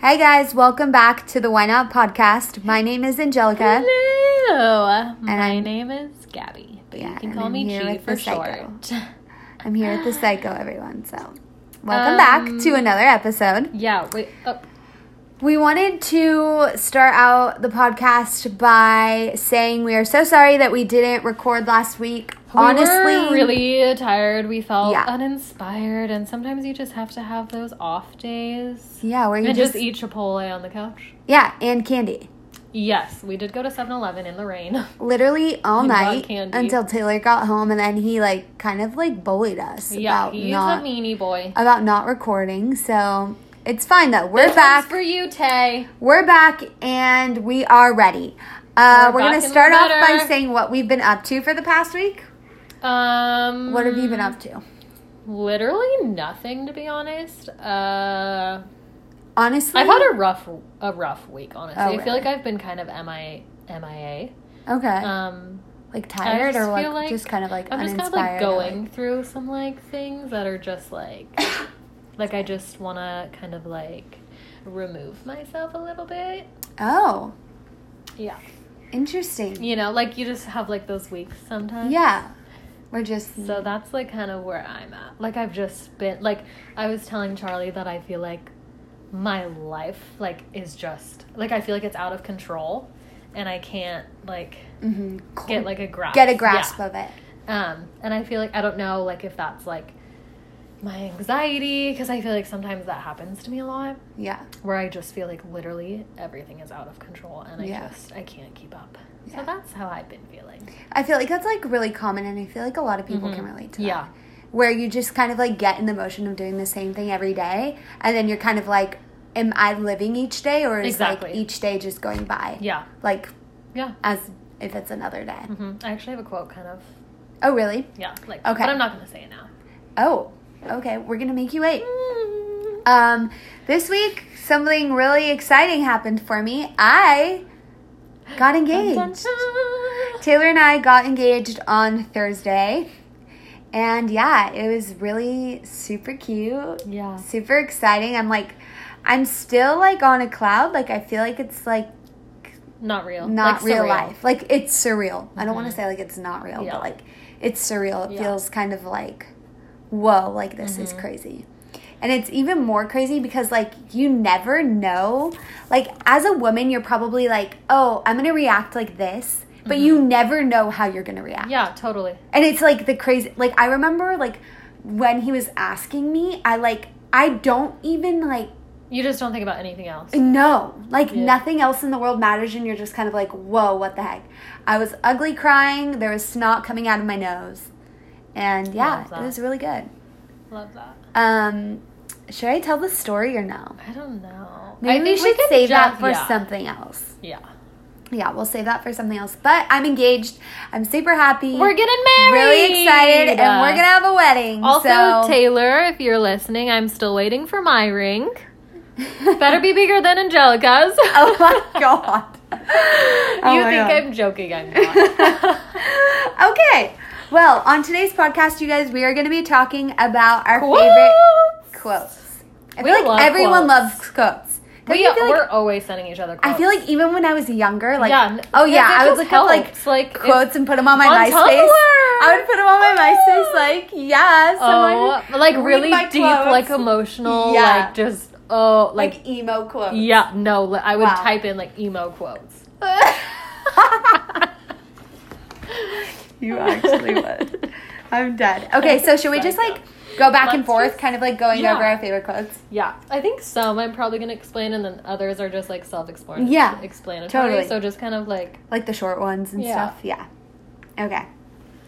Hi guys, welcome back to the Why Not podcast. My name is Angelica. Hello. And My I'm- name is Gabby, but Yeah, you can call me G for short. I'm here with the psycho, everyone. So, welcome back Um, to another episode. yeah, wait. Oh, We wanted to start out the podcast by saying we are so sorry that we didn't record last week. Honestly, we were really tired. We felt Yeah. uninspired, and sometimes you just have to have those off days. yeah, where you And just, just eat Chipotle on the couch. yeah, and candy. Yes, we did go to 7 Eleven in the rain. Literally all night candy. until Taylor got home, and then he like kind of like bullied us yeah, about he's not a meanie boy. about not recording. So it's fine though. We're This back. for you, Tay. We're back and we are ready. Uh, We're we're gonna start off by saying what we've been up to for the past week. Um, What have you been up to? Literally nothing, to be honest. Uh, Honestly, I've had a rough a rough week, honestly. Oh, I feel like I've been kind of MIA. MIA. okay, Um, like tired or like, like just kind of like I'm just kind of like going through some like things that are just like, like I just want to kind of like remove myself a little bit. oh, Yeah. interesting. You know, like you just have like those weeks sometimes. Yeah, we're just So that's like kind of where I'm at. Like I've just been like I was telling Charlie that I feel like my life like is just like I feel like it's out of control and I can't like mhm, get like a grasp. get a grasp Yeah. of it. Um and I feel like I don't know like if that's like my anxiety because I feel like sometimes that happens to me a lot Yeah, where I just feel like literally everything is out of control and I Yeah. just I can't keep up. Yeah. So that's how I've been feeling. I feel like that's like really common, and I feel like a lot of people Mhm. can relate to Yeah. that. Where you just kind of like get in the motion of doing the same thing every day, and then you're kind of like, "Am I living each day, or is like each day just going by?" Yeah. like Yeah. as if it's another day. hmm I actually have a quote kind of Oh, really? Yeah, like Okay. but I'm not gonna say it now. Oh, okay. We're gonna make you wait. Um, this week something really exciting happened for me. I got engaged. Taylor and I got engaged on Thursday. And yeah, it was really super cute. Yeah. Super exciting. I'm like I'm still like on a cloud. Like I feel like it's like Not real. not Like, real surreal. life. Like it's surreal. I don't want to Mhm. say like it's not real, Yeah. but like it's surreal. It Yeah. feels kind of like whoa, like this is Mhm. crazy. And it's even more crazy because like you never know. Like as a woman, you're probably like, "Oh, I'm going to react like this." But you never know how you're going to react. Mm-hmm. Yeah, totally. And it's like the crazy like I remember like when he was asking me, I like I don't even like You just don't think about anything else. no, like Yeah. nothing else in the world matters, and you're just kind of like, whoa, what the heck? I was ugly crying. There was snot coming out of my nose, and yeah, it was really good. Love that. Um, should I tell the story or no? I don't know. Maybe I we should save that for yeah. something else. Yeah. Yeah, we'll save that for something else. But I'm engaged. I'm super happy. We're getting married. really excited, and we're gonna have a wedding. Also, so. Taylor, if you're listening, I'm still waiting for my ring. Better be bigger than Angelica's. oh my god. Oh you my think God. I'm joking? I'm not. okay. Well, on today's podcast, you guys, we are going to be talking about our Quotes. favorite quotes. I We feel like everyone quotes. loves quotes. We, you feel like- we're always sending each other quotes. I feel like even when I was younger, like Yeah, oh yeah, I would look up like helps, like, quotes and put them on my on MySpace. Tumblr. I would put them on my MySpace, like yeah, Oh, someone like really deep, quotes. like emotional, Yeah. like just oh, like, like emo quotes. yeah, no, I would Wow. type in like emo quotes. you actually would. I'm dead. Okay, so should we just like go back and Let's forth, just- kind of like going Yeah. over our favorite quotes? Yeah, I think some I'm probably gonna explain, and then others are just like self-explanatory. Yeah, explanatory. totally. So just kind of like Like the short ones and Yeah. stuff. Yeah. Okay.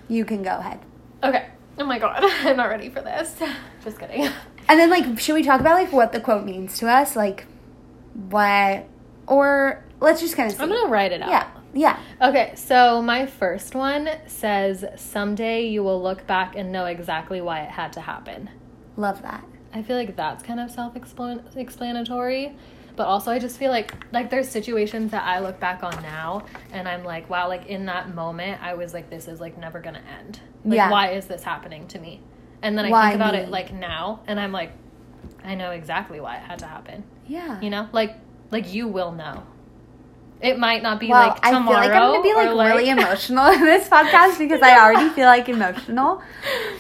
You can go ahead. okay. Oh my god, I'm not ready for this. Just kidding. And then like should we talk about like what the quote means to us? Like what or let's just kind of see. I'm gonna write it out. Yeah. Yeah. Okay, so my first one says, "Someday you will look back and know exactly why it had to happen." Love that. I feel like that's kind of self-explanatory, but also I just feel like like there's situations that I look back on now and I'm like, wow, like in that moment I was like, this is like never gonna end. Like, Yeah. why is this happening to me? And then I Why think about me? it like now, and I'm like, I know exactly why it had to happen. Yeah. You know, like like you will know. It might not be well, like I feel tomorrow. like I'm gonna be or, like, really emotional in this podcast because I already feel like emotional.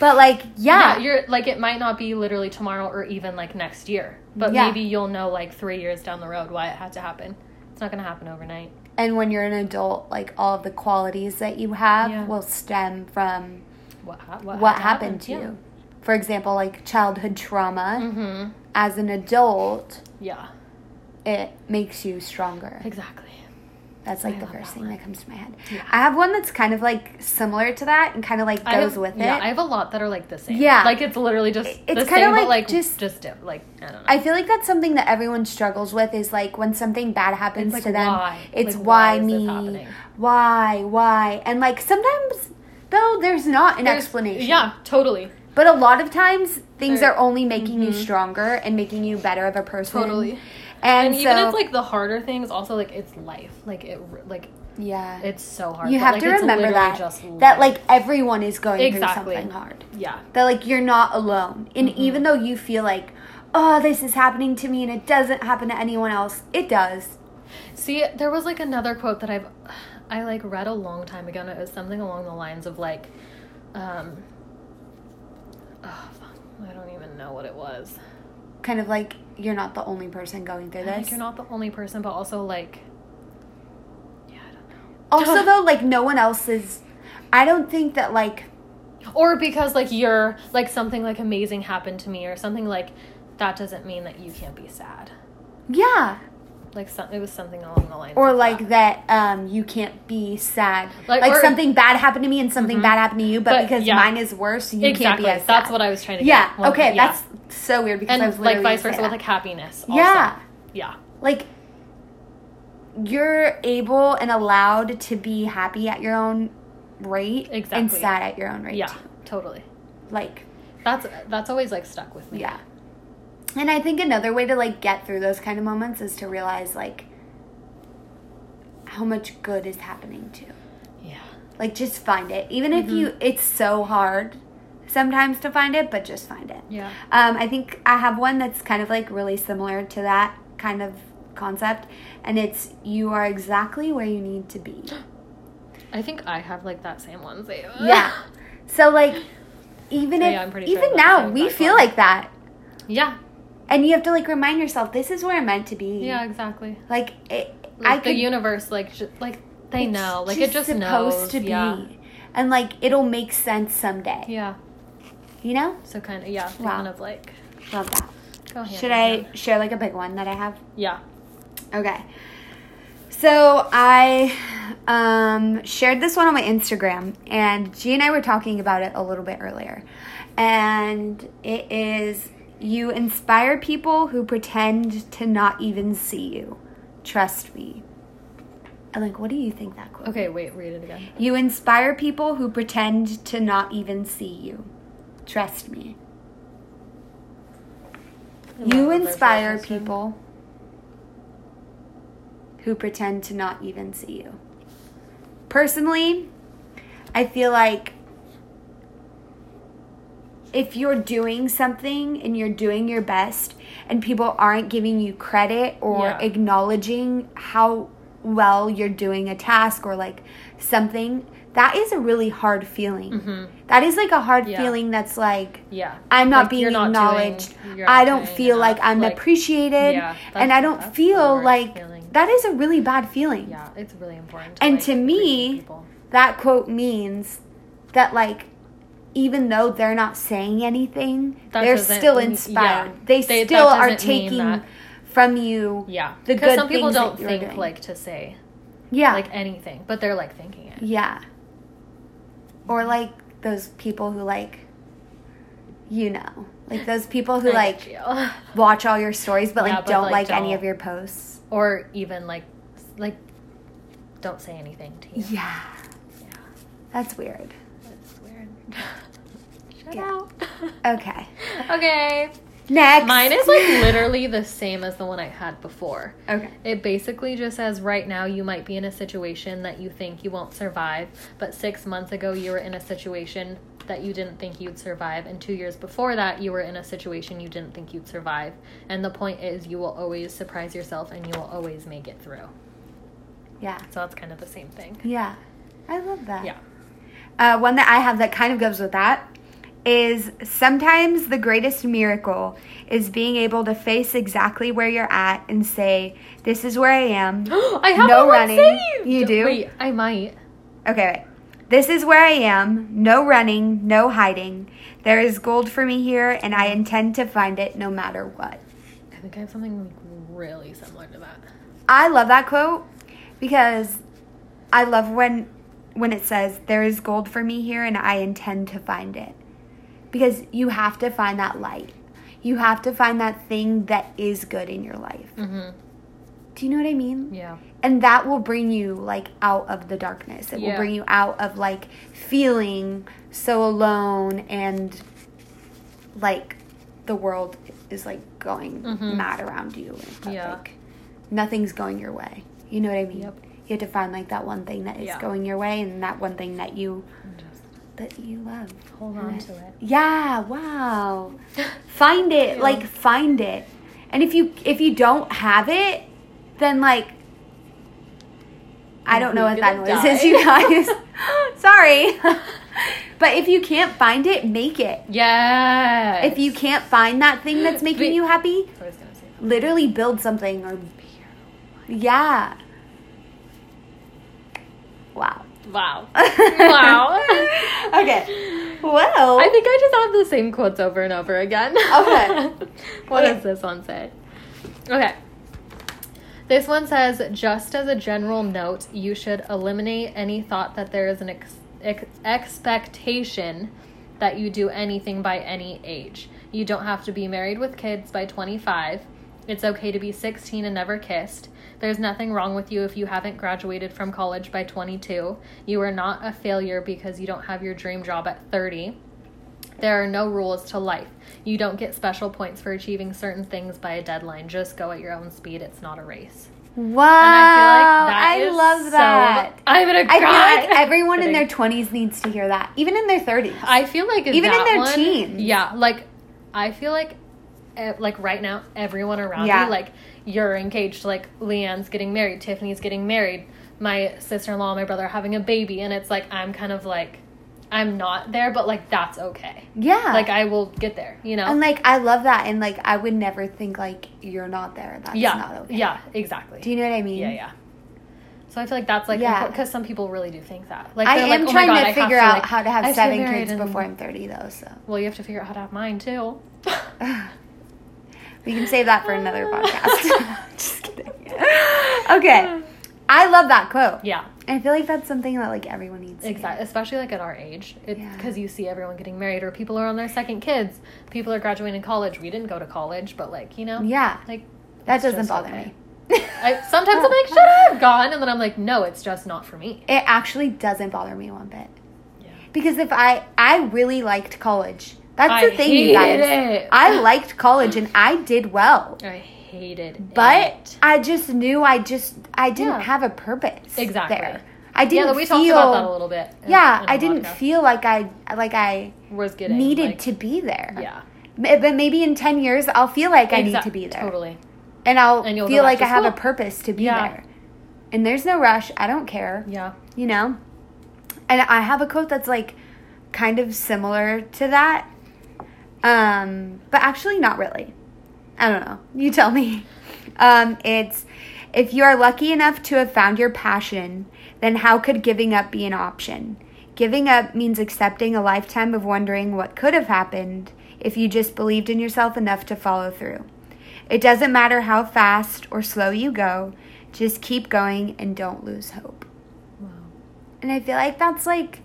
But like, yeah, yeah, you're like it might not be literally tomorrow or even like next year, but Yeah. maybe you'll know like three years down the road why it had to happen. It's not gonna happen overnight. and when you're an adult, like all of the qualities that you have Yeah. will stem from What ha- what, what happened happen, to you. For example, like childhood trauma. Mm-hmm. As an adult, Yeah. it makes you stronger. Exactly. That's like I the first thing one. that comes to my head. Yeah. I have one that's kind of like similar to that and kind of like goes have, with Yeah, it. I have a lot that are like the same. Yeah. Like it's literally just It's the kinda same, like but like just- just like I don't know. I feel like that's something that everyone struggles with is like when something bad happens like, to them. why? It's Like, why, why me? Why? Why? And like sometimes though there's not an There's- explanation. Yeah, totally. But a lot of times things There- are only making you Mhm. stronger and making you better of a person. Totally. And, And, so even if like the harder things, also like it's life. Like it, like yeah. it's so hard. you but, have like, to remember that Just that like everyone is going Exactly. through something hard. yeah, that like you're not alone and Mm-hmm. even though you feel like oh this is happening to me and it doesn't happen to anyone else it does See, there was like another quote that I've I like read a long time ago and it was something along the lines of like um oh, I don't even know what it was. Kind of like you're not the only person going through Like this you're not the only person, but also like yeah, I don't know. also though like no one else is i don't think that like Or because like you're like something like amazing happened to me or something like that doesn't mean that you can't be sad. yeah Like some, it was something along the lines or like that um you can't be sad Like- like, or- something bad happened to me and something Mhm. bad happened to you but, But, because yeah. mine is worse you exactly. can't be as That's what I was trying to yeah get. Well, okay yeah. that's so weird because and I was like vice versa with like happiness. Also. Yeah. Yeah. like you're able and allowed to be happy at your own rate exactly, and sad at your own rate Yeah. too. Totally. like That's that's always like stuck with me. yeah and i think another way to like get through those kind of moments is to realize like how much good is happening to you. Yeah. like just find it even if Mm-hmm. you it's so hard sometimes to find it but just find it Yeah. um, I think I have one that's kind of like really similar to that kind of concept, and it's you are exactly where you need to be. I think I have like that same one. Too. Yeah. So like, even So, if yeah, pretty sure even now we feel one. like that, yeah. and you have to like remind yourself this is where I'm meant to be. Yeah. Exactly. Like it, Like I the could, universe, like just, like they know, like it just supposed knows. to be, Yeah. and like it'll make sense someday. Yeah. You know, So kind of yeah. Wow. Kind of like love that. go hand Should I share like a big one that I have? Yeah. Okay. So I um, shared this one on my Instagram, and G and I were talking about it a little bit earlier. And it is you inspire people who pretend to not even see you. Trust me. And like, what do you think that quote? Okay. Wait. Read it again. You inspire people who pretend to not even see you. Trust me. You inspire people who pretend to not even see you. Personally, I feel like if you're doing something and you're doing your best and people aren't giving you credit or Yeah. acknowledging how well you're doing a task or like something, that is a really hard feeling. Mhm. That is like a hard Yeah. feeling that's like Yeah. I'm not Like, being not acknowledged. doing- I don't feel like I'm like- appreciated. Yeah, and I don't feel like feeling. that is a really bad feeling. Yeah. It's really important. And like, to me. That quote means that like even though they're not saying anything, That they're still inspired. yeah. They, They- still are taking from you. Yeah. Because some people don't think like to say Yeah. like anything, but they're like thinking it. yeah. Or like those people who like you know, like those people who like you. watch all your stories but Yeah, like but, don't like, like any don't. of your posts. or even like like don't say anything to you. Yeah. Yeah. That's weird. That's weird. Shut Yeah. out. Okay. okay. Next. Mine is like literally the same as the one I had before. Okay. It basically just says right now you might be in a situation that you think you won't survive, but six months ago you were in a situation that you didn't think you'd survive, and two years before that, you were in a situation you didn't think you'd survive. And the point is, you will always surprise yourself and you will always make it through. Yeah. So that's kind of the same thing. Yeah. I love that. Yeah. Uh, one that I have that kind of goes with that is sometimes the greatest miracle is being able to face exactly where you're at and say, This is where I am. I have No running. saved. You do? Wait, I might. Okay, wait. This is where I am. No running, no hiding. There is gold for me here, and I intend to find it no matter what. I think I have something like really similar to that. I love that quote because I love when when it says there is gold for me here and I intend to find it. Because you have to find that light. You have to find that thing that is good in your life. Mm-hmm. Do you know what I mean? Yeah. And that will bring you like out of the darkness. It will bring you out of like feeling so alone and like the world is like going Mhm. mad around you. And Yeah. Like nothing's going your way. You know what I mean? Yep. You have to find like that one thing that is Yeah. going your way and that one thing that you that you love. hold on to it. Yeah, wow. Find it, Yeah. like find it. And if you if you don't have it, then like I don't know You're what that gonna noise is, you guys. Sorry. but if you can't find it, make it. Yeah. If you can't find that thing that's making But- you happy, I was gonna say literally build something or yeah. Wow. Wow. wow. okay. Well, I think I just have the same quotes over and over again. Okay. what Okay. does this one say? Okay. This one says, just as a general note, you should eliminate any thought that there is an ex- ex- expectation that you do anything by any age. You don't have to be married with kids by 25. It's okay to be 16 and never kissed. There's nothing wrong with you if you haven't graduated from college by 22. You are not a failure because you don't have your dream job at 30. There are no rules to life. You don't get special points for achieving certain things by a deadline. Just go at your own speed. It's not a race. wow. And I feel like that I love so- that. I'm gonna I feel like everyone in their 20s needs to hear that. Even in their 30s. I feel like Even in their one- teens. Yeah, like I feel like, like right now, everyone around Yeah. you, like you're engaged. Like Leanne's getting married, Tiffany's getting married, my sister in law, my brother are having a baby, and it's like I'm kind of like, I'm not there, but like that's okay. yeah. Like I will get there. You know. and like I love that and like I would never think like you're not there. That's yeah. not okay. Yeah. Exactly. Do you know what I mean? Yeah, yeah. So I feel like that's like Yeah. because some people really do think that. Like I am like, oh trying God, to figure to, out like- how to have I seven kids and- before I'm 30 though, so Well, you have to figure out how to have mine too. we can save that for another podcast. Just kidding. okay. I love that quote. yeah, I feel like that's something that like everyone needs. exactly. Especially like at our age, Yeah. because you see everyone getting married or people are on their second kids. People are graduating college. We didn't go to college, but like you know, Yeah. like That doesn't bother okay. me. I sometimes I'm like, should I have gone? And then I'm like, no, it's just not for me. It actually doesn't bother me one bit. Yeah. Because if I I really liked college. That's I the thing, you guys. it. I liked college and I did well. I hated But it. I just knew I just I didn't Yeah. have a purpose. Exactly. There. I didn't yeah, we feel talked about that a little bit. in- Yeah, in I didn't podcast. feel like I like I was getting needed like- to be there. Yeah, But maybe in 10 years I'll feel like I need to be there. Totally. And I'll And feel like I have a purpose to be Yeah. there. And there's no rush. I don't care. Yeah. You know? And I have a quote that's like kind of similar to that. Um, but actually not really. I don't know. You tell me. Um, it's if you are lucky enough to have found your passion, then how could giving up be an option? Giving up means accepting a lifetime of wondering what could have happened if you just believed in yourself enough to follow through. It doesn't matter how fast or slow you go, just keep going and don't lose hope. Wow. And I feel like that's like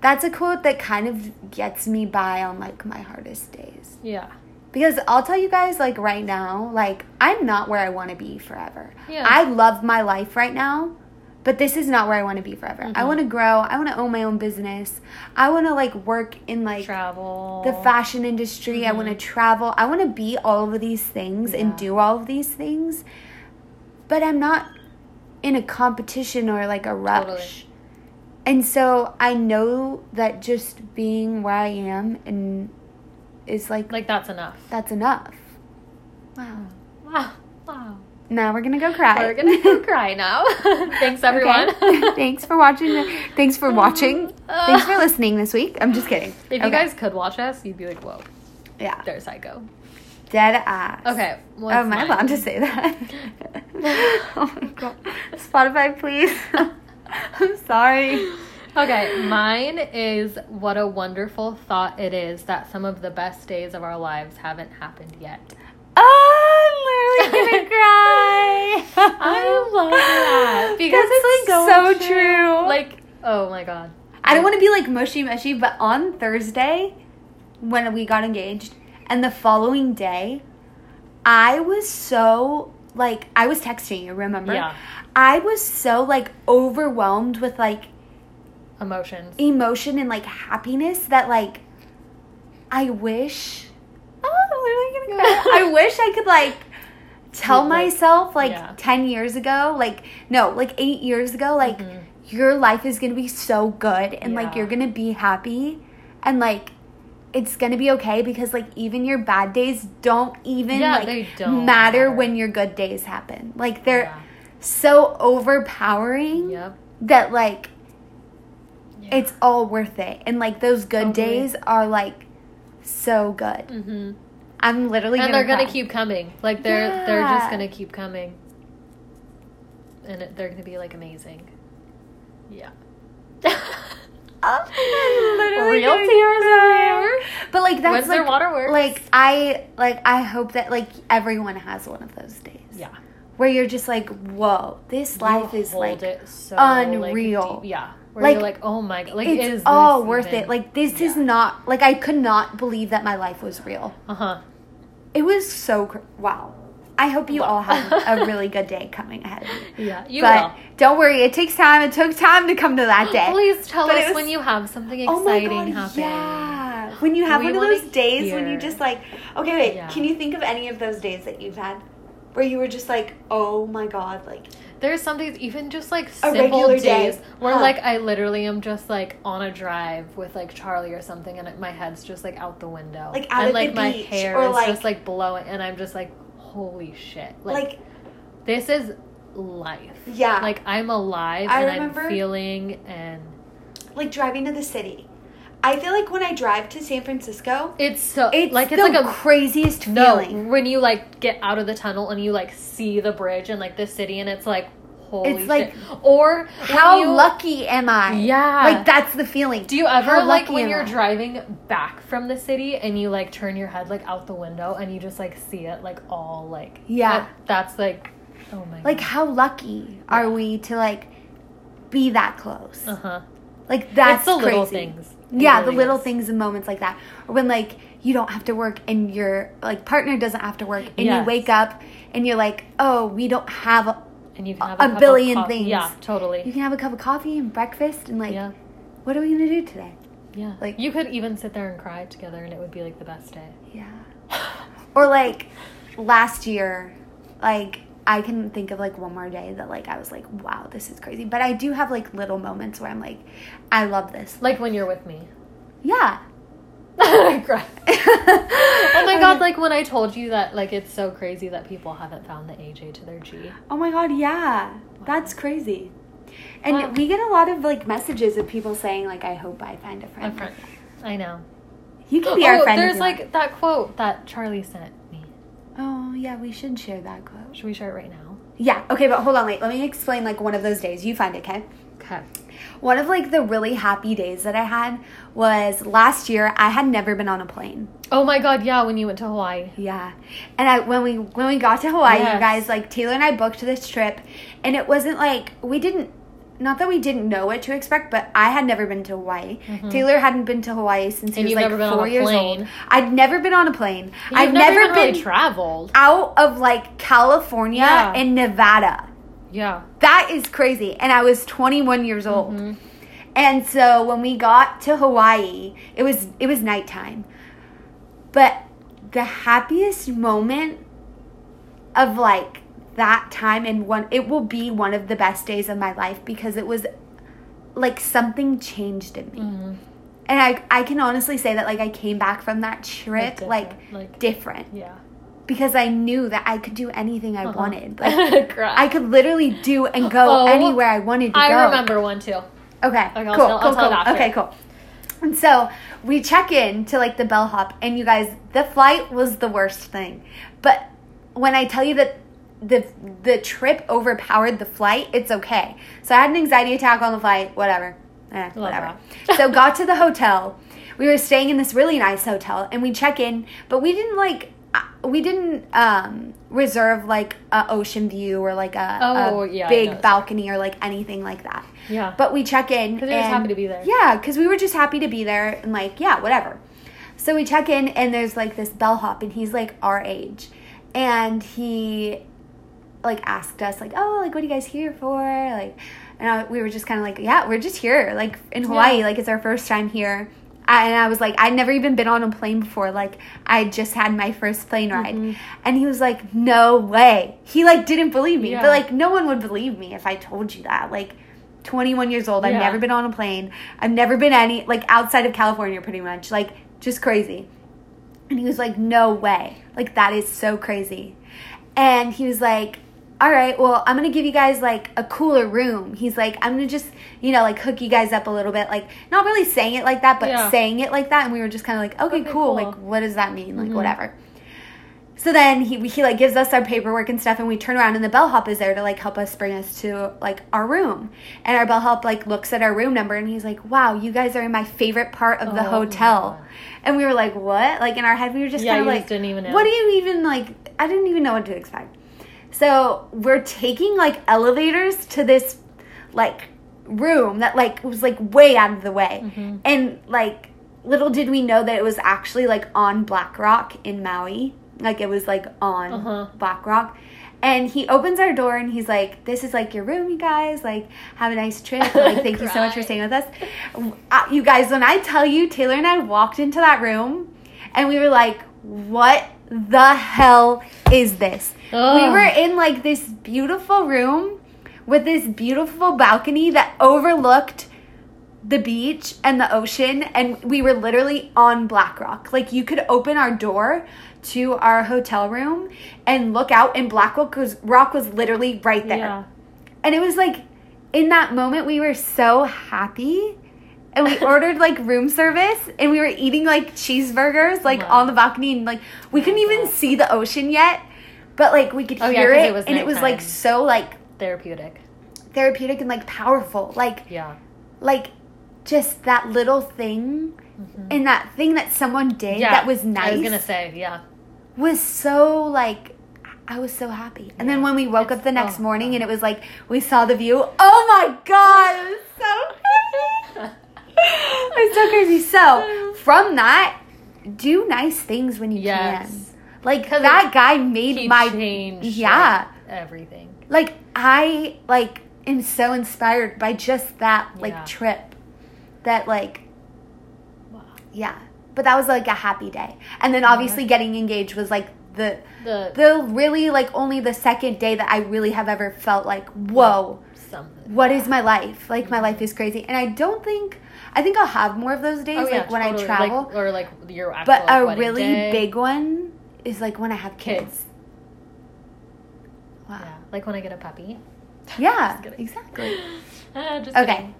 that's a quote that kind of gets me by on like my hardest days. Yeah. Because I'll tell you guys like right now, like I'm not where I want to be forever. Yeah. I love my life right now, but this is not where I want to be forever. I Mhm. want to grow. I want to own my own business. I want to like work in like Travel. the fashion industry. I want to travel. I want to be all of these things and do all of these things. But I'm not in a competition or like a rush. Totally. And so I know that just being where I am and is like, Like that's enough. that's enough. Wow. Wow. Wow. Now we're gonna go cry. We're gonna go cry now. Thanks everyone. Thanks for watching. Thanks for watching. Mm-hmm. Thanks for uh. listening this week. I'm just kidding. If you guys could watch us, you'd be like, "Whoa, yeah, they're psycho." dead ass. Okay. Oh, am I allowed to say that? oh my god. Spotify, please. I'm sorry. Okay, mine is what a wonderful thought it is that some of the best days of our lives haven't happened yet. Oh, I'm literally gonna cry. I love that because it's like, so, so true. Like, oh my god. I don't want to be like mushy mushy, but on Thursday, when we got engaged, and the following day, I was so like I was texting you. Remember? Yeah. I was so like overwhelmed with like emotions. emotion and like happiness that like I wish. Oh, I'm literally gonna cry. I wish I could like tell Like, myself like yeah. 10 years ago like no like 8 years ago like Mhm. your life is gonna be so good and like you're gonna be happy and like it's gonna be okay because like even your bad days don't even Yeah, like don't matter matter. when your good days happen like they're Yeah. so overpowering Yep. that like Yeah. it's all worth it and like those good Totally. days are like so good Mm-hmm. i'm literally And gonna they're gonna keep coming. Like they're they're just gonna keep coming. And it, they're gonna be like amazing. Yeah. Oh, literally Real tears cry. here. but like that's When's their like waterworks? like i like i hope that like everyone has one of those days Yeah. where you're just like whoa this life You is hold like it so, unreal. Like, yeah. Where Like, you're like, oh my god, like it's is all worth even- it like this is not like i could not believe that my life was real Uh huh. it was so cr- wow i hope you all have a really good day coming ahead of you Yeah, you but will. don't worry, it takes time. It took time to come to that day. Please tell But us was- when you have something Oh my exciting god, happen. yeah. When you have We one of those days when you just like, okay, wait, Yeah. can you think of any of those days that you've had where you were just like, oh my god, like, There's some days, even just like simple regular days, day. where Huh. like I literally am just like on a drive with like Charlie or something, and my head's just like out the window, Like, out and like the my beach, hair or, is like- just like blowing, and I'm just like, holy shit, like, like, this is life. yeah, like, I'm alive I and remember- I'm feeling and like driving to the city. I feel like when I drive to San Francisco, it's so it's like the it's like a craziest no feeling. when you like get out of the tunnel and you like see the bridge and like the city and it's like holy It's like, shit. or How you- lucky am I? Yeah. like that's the feeling. Do you ever How like when you're I? driving back from the city and you like turn your head like out the window and you just like see it like all like Yeah. that- that's like oh my God. Like god how lucky are we to like be that close? uh huh Like that's it's the crazy. little things It Yeah, the little is. things and moments like that. Or when like you don't have to work and your like partner doesn't have to work and you wake up and you're like, "Oh, we don't have a, and you can have a a, billion things. yeah totally. you can have a cup of coffee and breakfast and like yeah what are we going to do today?" yeah like- you could even sit there and cry together and it would be like the best day Yeah. Or like last year, like I can think of like one more day that like I was like, "Wow, this is crazy." But I do have like little moments where I'm like, "I love this." like when you're with me Yeah. I cry. oh my god, like when I told you that like it's so crazy that people haven't found the AJ to their G. Oh my god, yeah. That's crazy. And Wow. we get a lot of like messages of people saying like I hope I find a A friend. friend. I know. You can be our oh, friend. if there's like want. that quote that Charlie sent me. Oh yeah, we should share that quote. Should we share it right now? Yeah, okay, but hold on, wait. Let me explain like one of those days. You find it, okay? Okay. One of like the really happy days that I had was last year. I had never been on a plane. Oh my god, yeah, when you went to Hawaii. Yeah, and I when we when we got to Hawaii, Yes. you guys like Taylor and I booked this trip, and it wasn't like we didn't. Not that we didn't know what to expect, but I had never been to Hawaii. Taylor hadn't been to Hawaii since he Mm-hmm. And was like been four years old. I'd never been on a plane. You've I've never, never, even really been traveled. out of like California Yeah. and Nevada. Yeah. That is crazy. And I was 21 years old. Mm-hmm. And so when we got to Hawaii, it was it was nighttime. But the happiest moment of like that time and one it will be one of the best days of my life because it was like something changed in me. Mm-hmm. And I I can honestly say that like I came back from that trip like different, like- different Yeah. Because I knew that I could do anything I Uh-huh. wanted. Like I could literally do and go Oh, anywhere I wanted to I go. I remember one too. Okay. Okay, I'll cool. tell- cool. Cool. Okay. Cool. And so we check in to like the bellhop, and you guys, the flight was the worst thing. But when I tell you that the the trip overpowered the flight, it's okay. So I had an anxiety attack on the flight. Whatever. Eh, whatever. so got to the hotel. We were staying in this really nice hotel, and we check in, but we didn't like. We didn't um, reserve like a ocean view or like a, Oh, a yeah, big balcony or like anything like that. Yeah. But we check in 'Cause you're just happy to be there. Yeah, because we were just happy to be there and like yeah, whatever. So we check in and there's like this bellhop and he's like our age, and he like asked us like oh like what are you guys here for like, and I, we were just kind of like yeah we're just here like in Hawaii Yeah. like it's our first time here. I- And I was like, I'd never even been on a plane before. Like, I just had my first plane ride. Mhm. And he was like, no way. He, like, didn't believe me. Yeah. But, like, no one would believe me if I told you that. Like, 21 years old. I've Yeah. never been on a plane. I've never been any like outside of California pretty much. Like just crazy. And he was like, "No way. Like that is so crazy." And he was like, "All right, well, I'm to give you guys like a cooler room." He's like, "I'm to just, you know, like hook you guys up a little bit." Like not really saying it like that, but Yeah. saying it like that and we were just kind of like, "Okay, Okay, cool. cool. Like what does that mean? Like Mhm. whatever." So then he he like gives us our paperwork and stuff, and we turn around and the bellhop is there to like help us bring us to like our room. And our bellhop like looks at our room number and he's like, "Wow, you guys are in my favorite part of the Oh, hotel." And we were like, "What?" Like in our head, we were just Yeah, kind of like, didn't even know. "What do you even like?" I didn't even know what to expect. So we're taking like elevators to this like room that like was like way out of the way, Mhm. and like little did we know that it was actually like on Black Rock in Maui. Like it was like on Uh-huh. Black Rock. And he opens our door and he's like, "This is like your room, you guys. Like, have a nice trip. Like, thank you so much for staying with us." Uh, you guys, when I tell you, Taylor and I walked into that room, and we were like, "What the hell is this?" We were in like this beautiful room with this beautiful balcony that overlooked the beach and the ocean and we were literally on Black Rock. Like you could open our door to our hotel room and look out and Black Rock was Rock was literally right there. Yeah. And it was like in that moment we were so happy. And we ordered like room service and we were eating like cheeseburgers like Wow. on the balcony and like we couldn't even see the ocean yet. But like we could Oh, yeah, it, it was and it was like so like Therapeutic. therapeutic and like powerful. Like Yeah. like just that little thing and that thing that someone did Mm-hmm. Yeah. that was nice I was gonna say, yeah. was so like I was so happy. And then when we woke It's- up the next oh, morning and it was like we saw the view. Oh my god, it was so crazy. it's so crazy. So from that, do nice things when you Yes. can. Like that guy made He my changed yeah. like, everything. Like I like am so inspired by just that like Yeah. trip. That like Wow. yeah. But that was like a happy day. And then obviously getting engaged was like the The, the really like only the second day that I really have ever felt like, whoa, something. what is my life? Like my mm-hmm. life is crazy. And I don't think I think I'll have more of those days Oh, yeah, like when. I travel. Like, or like your actual but a really day. big one is like when I have kids. Wow. Yeah, like when I get a puppy. Yeah, exactly. Just Okay. kidding.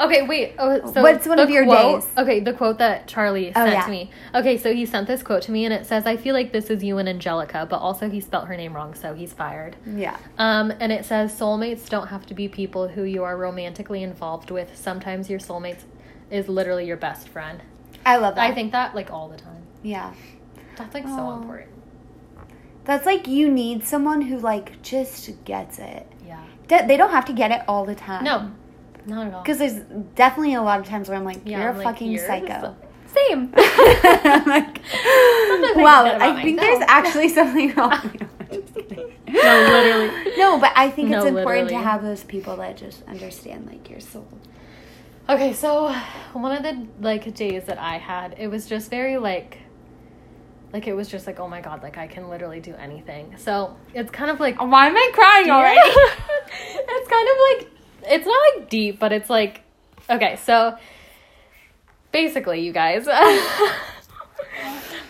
Okay, wait. Oh, so What's one of your quote- days? Okay, the quote that Charlie Oh, sent yeah. to me. Okay, so he sent this quote to me, and it says, "I feel like this is you and Angelica, but also he spelt her name wrong, so he's fired." Yeah. Um, and it says, "Soulmates don't have to be people who you are romantically involved with. Sometimes your soulmate is literally your best friend." I love that. I think that like all the time. Yeah. That's like so Aw. important. That's like you need someone who like just gets it. Yeah. De- they don't have to get it all the time. No, not at all. Because there's definitely a lot of times where I'm like, Yeah, you're I'm a like, fucking you're psycho. Same. I'm like, I wow, that about I think there's myself. actually something wrong. with you. I'm just kidding. No, literally. No, but I think it's No, important to literally. have those people that just understand like your soul. Okay, so one of the like days that I had, it was just very like like it was just like, oh my god, like I can literally do anything. So it's kind of like Why am I crying already? it's kind of like it's not like deep, but it's like Okay, so basically, you guys, I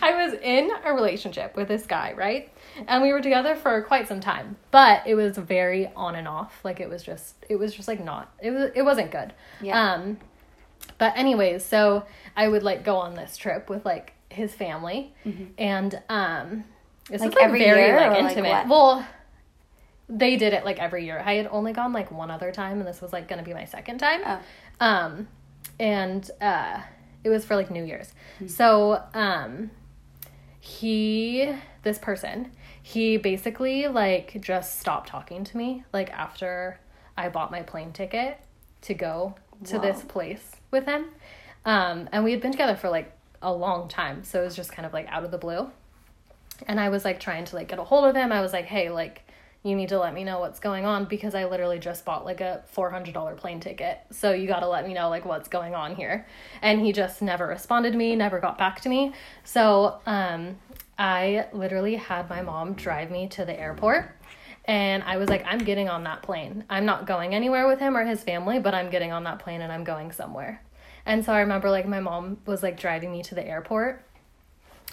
was in a relationship with this guy, right? And we were together for quite some time, but it was very on and off. Like it was just, it was just like not, it was, it wasn't good. Yeah. Um, but anyways, so I would like go on this trip with like his family, and um, this Like like every very year, like or, like, intimate. well, they did it like every year. I had only gone like one other time, and this was like gonna be my second time. Oh. Um, and uh, it was for like New Year's. So um, he, this person, he basically like just stopped talking to me like after I bought my plane ticket to go to Wow. this place with him. Um, and we had been together for like a long time, so it was just kind of like out of the blue. And I was like trying to like get a hold of him. I was like, "Hey, like you need to let me know what's going on because I literally just bought like a $400 plane ticket. So you got to let me know like what's going on here." And he just never responded to me, never got back to me. So, um I literally had my mom drive me to the airport. And I was like, I'm getting on that plane. I'm not going anywhere with him or his family, but I'm getting on that plane and I'm going somewhere. And so I remember like my mom was like driving me to the airport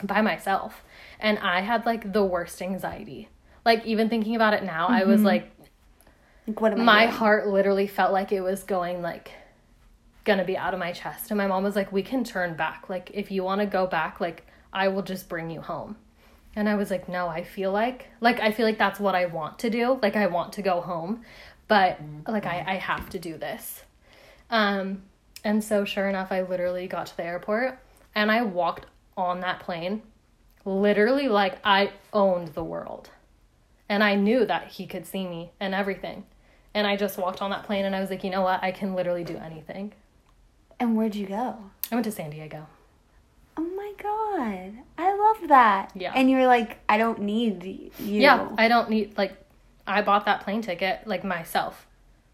by myself. And I had like the worst anxiety. Like even thinking about it now, I was like Like, what am I my doing? heart literally felt like it was going like gonna be out of my chest and my mom was like we can turn back like if you want to go back like i will just bring you home and i was like no i feel like like i feel like that's what i want to do like i want to go home but like i i have to do this um and so sure enough i literally got to the airport and i walked on that plane literally like i owned the world and I knew that he could see me and everything. And I just walked on that plane and I was like, you know what? I can literally do anything. And where'd you go? I went to San Diego. Oh my god, I love that. Yeah. And you were like, I don't need you. Yeah, I don't need, like, I bought that plane ticket, like, myself.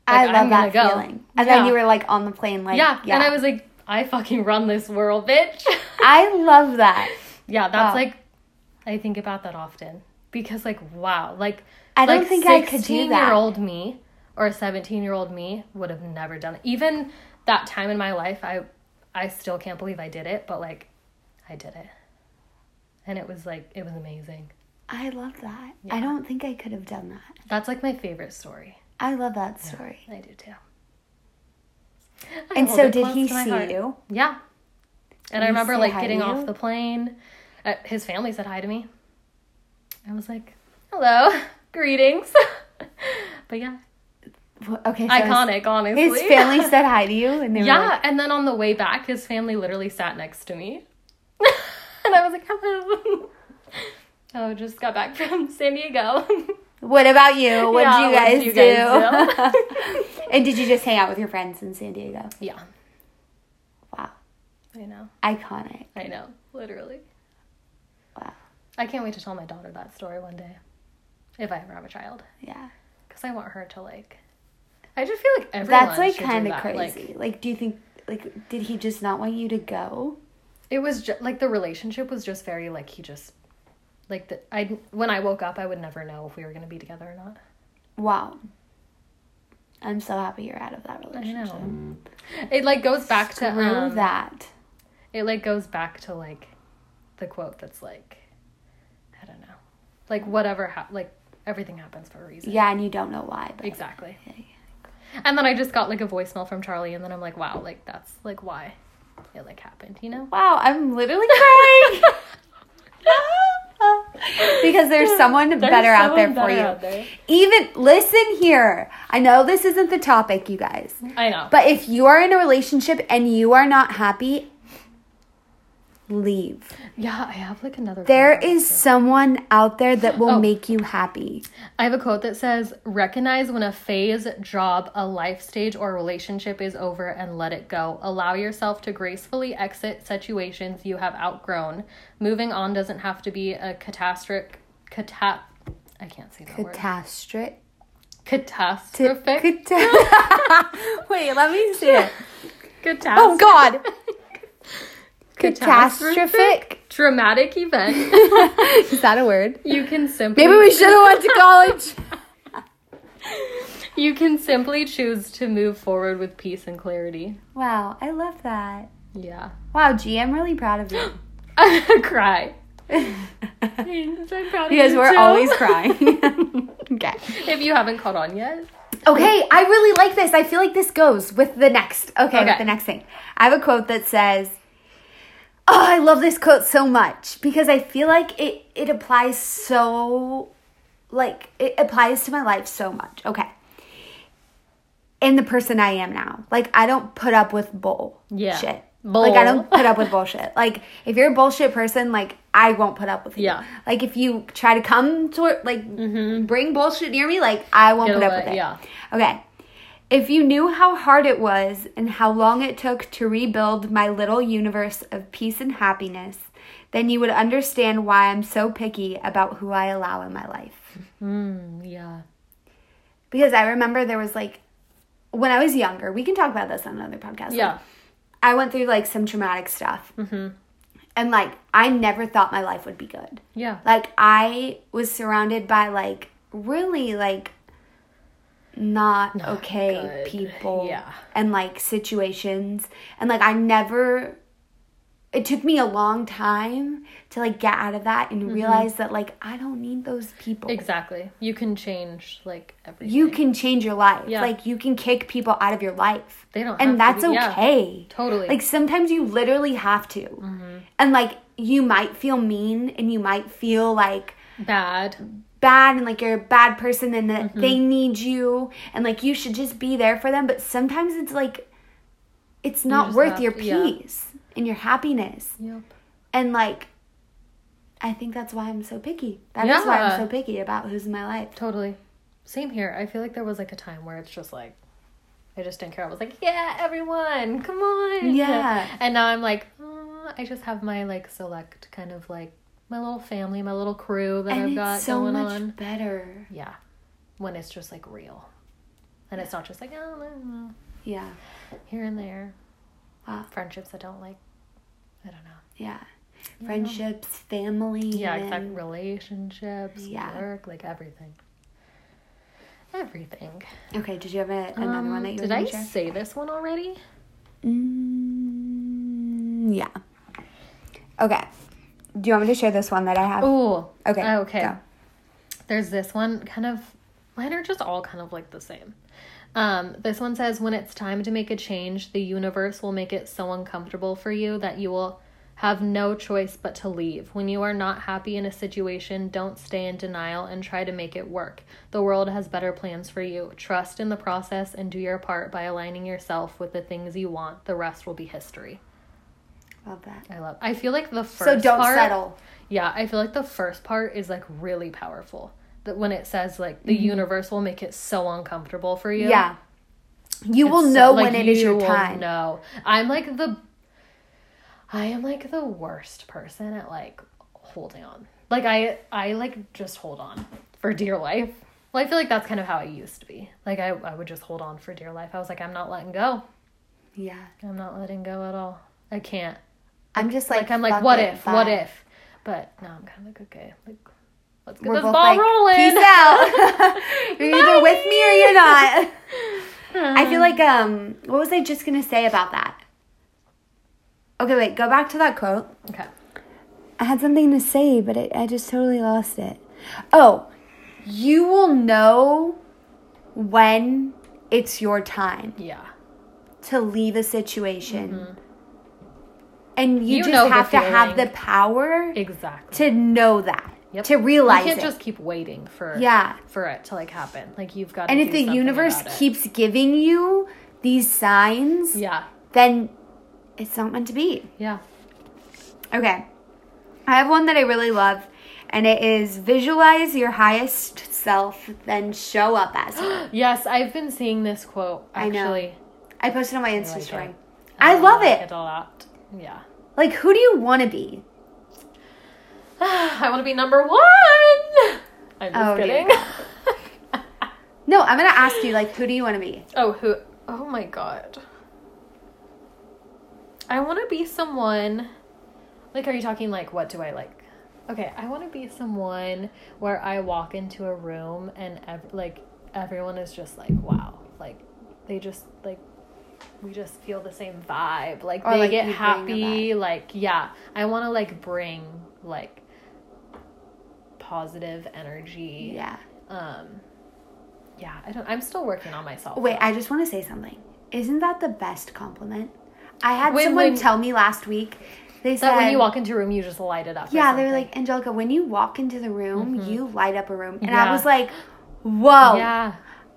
I like, love I'm that go. feeling. And Yeah. then you were like on the plane, like yeah. And I was like, I fucking run this world, bitch. I love that. yeah, that's Wow. like, I think about that often. Because, like, wow. Like, I don't like think I could do that. year old me or a 17 year old me would have never done it. Even that time in my life, I, I still can't believe I did it, but like, I did it. And it was like, it was amazing. I love that. Yeah. I don't think I could have done that. That's like my favorite story. I love that story. I do too. I And so did he see heart. you? Yeah. And Did I remember like getting off the plane. Uh, his family said hi to me. I was like, hello, greetings. but yeah, Okay, so his- iconic, honestly. His, family said hi to you, and they were Yeah, like, and then on the way back, his family literally sat next to me. and I was like, hello. oh, just got back from San Diego. "What about you? What Yeah, did you guys you do?" guys do? and did you just hang out with your friends in San Diego? yeah, Wow, I know. iconic. I know. Literally. Wow, I can't wait to tell my daughter that story one day. If I ever have a child. yeah. Because I want her to, like. I just feel like everyone That's like kind of that. Like, crazy. Like, do you think like did he just not want you to go? it was just like the relationship was just very like he just like the I when I woke up I would never know if we were gonna be together or not. Wow. I'm so happy you're out of that I relationship. know. It like goes back to um, that. It like goes back to like the quote that's like I don't know. Like whatever ha- like everything happens for a reason. Yeah, and you don't know why. But Exactly. And then I just got like a voicemail from Charlie and then I'm like, wow, like that's like why it like happened, you know? Wow, I'm literally crying. because there's someone There's better out there someone for you. there. Even listen here. I know this isn't the topic, you guys. I know. But if you are in a relationship and you are not happy, leave. yeah, I have like another There is someone out there that will Oh. make you happy. I have a quote that says, Recognize when a phase, job, a life stage, or relationship is over and let it go. Allow yourself to gracefully exit situations you have outgrown. Moving on doesn't have to be a catastrophic. Cata- I can't say that word. Catastrophic. Catastrophic. Cata- Wait, let me see it. Catastrophic. Oh God. Catastrophic. Traumatic event. Is that a word? You can simply. Maybe we should have went to college. You can simply choose to move forward with peace and clarity. Wow, I love that. Yeah. Wow, G, I'm really proud of you. Cry. because I'm proud of you we're too. always crying. okay. If you haven't caught on yet. Okay, I really like this. I feel like this goes with the next. Okay, Okay. with the next thing. I have a quote that says, "Oh, I love this quote so much because I feel like it it applies so like it applies to my life so much." Okay. In the person I am now. Like I don't put up with bull Yeah. shit. Bull. Like I don't put up with bullshit. Like if you're a bullshit person, like I won't put up with you. Yeah. Like if you try to come to like mm-hmm. bring bullshit near me, like I won't Get put up with it. yeah. Okay. If you knew how hard it was and how long it took to rebuild my little universe of peace and happiness, then you would understand why I'm so picky about who I allow in my life. Mm, yeah. Because I remember there was like, when I was younger, we can talk about this on another podcast. like, Yeah. I went through like some traumatic stuff. Mm-hmm. And like, I never thought my life would be good. Yeah. Like, I was surrounded by like really like not, Not okay good. people Yeah. and like situations. And like, I never, it took me a long time to like get out of that and Mm-hmm. realize that like, I don't need those people. Exactly. You can change like everything. You can change your life. Yeah. Like, you can kick people out of your life. They don't And that's be- yeah. okay. Totally. Like sometimes you literally have to. Mm-hmm. And like you might feel mean and you might feel like bad. Bad and like you're a bad person and that Mm-hmm. they need you and like you should just be there for them. But sometimes it's like it's not just worth your to- yeah. peace and your happiness. Yep. And like I think that's why I'm so picky. That is why I'm so picky about who's in my life. Totally. Same here. I feel like there was like a time where it's just like I just didn't care. I was like, yeah, everyone, come on. Yeah. And now I'm like, I just have my like select kind of like my little family, my little crew that and I've it's got so going much on. better. Yeah. When it's just like real. And it's not just like, oh, no, no, Yeah. here and there. Wow. Friendships I don't like. I don't know. Yeah. Friendships, family. Yeah, and- exact relationships, Yeah. work, like everything. Everything. Okay, did you have a, another Um, one that you Did I share? say this one already? Mm, yeah. Okay. Do you want me to share this one that I have? Oh, Okay, Okay. go. There's this one kind of mine are just all kind of like the same. Um, this one says when it's time to make a change, the universe will make it so uncomfortable for you that you will have no choice but to leave. When you are not happy in a situation, don't stay in denial and try to make it work. The world has better plans for you. Trust in the process and do your part by aligning yourself with the things you want. The rest will be history. Love that. I love. I feel like the first So don't part, settle. yeah, I feel like the first part is like really powerful. That when it says like the universe will make it so uncomfortable for you. Mm-hmm. Yeah. You will know so- like, when it is your time. No, I'm like the I am like the worst person at like holding on. Like I I like just hold on for dear life. Well, I feel like that's kind of how I used to be. Like I, I would just hold on for dear life. I was like, I'm not letting go. Yeah. I'm not letting go at all. I can't. I'm just like, Like, I'm like, what it, if? What if? But no, I'm kind of like, okay, like let's get We're this ball like, rolling. peace out. you're either with me or you're not. I feel like um, what was I just gonna say about that? Okay, wait, go back to that quote. Okay. I had something to say, but it, I just totally lost it. Oh, you will know when it's your time Yeah. to leave a situation. And you. You just have to have the power Exactly. to know that, Yep. to realize you can't it. just keep waiting for Yeah. for it to like happen. Like you've got. and to if the universe keeps giving you these signs, Yeah. then it's not meant to be. Yeah. Okay. I have one that I really love, and it is visualize your highest self, then show up as it. Yes, I've been seeing this quote I know. actually. I posted on my Insta like story. it. I love like it. a lot. Yeah. Like, who do you want to be? I want to be number one. I'm just Oh, kidding. No, I'm gonna ask you, like, who do you want to be? oh, who? Oh my god. I want to be someone. Like, are you talking like what do I like? Okay, I want to be someone where I walk into a room and ev- like everyone is just like wow, like they just like we just feel the same vibe. Like Or, they like, get you bring a happy. Like yeah, I want to like bring like positive energy. Yeah. Um. Yeah, I don't. I'm still working on myself. Wait, I just want to say something. Isn't that the best compliment? I had When- someone when- tell me last week. They that said when you walk into a room, you just light it up. Yeah, they were like, Angelica, when you walk into the room, you light up a room. And I was like, whoa. yeah,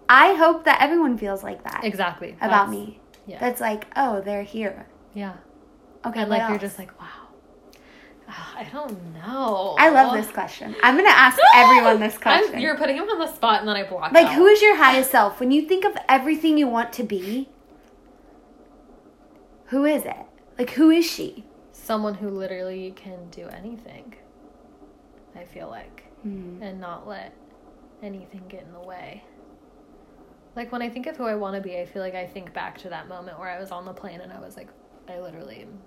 I hope that everyone feels like that exactly about That's- me. Yeah. That's like, oh, they're here. Yeah, Okay, and like you're just like wow. Ah, I don't know. I love this question. I'm gonna ask everyone this question. I'm, you're putting him on the spot, and then I block. like, out. who is your highest self? When you think of everything you want to be, who is it? Like, who is she? someone who literally can do anything? I feel like, Hmm. and not let anything get in the way. Like when I think of who I want to be, I feel like I think back to that moment where I was on the plane and I was like, I literally am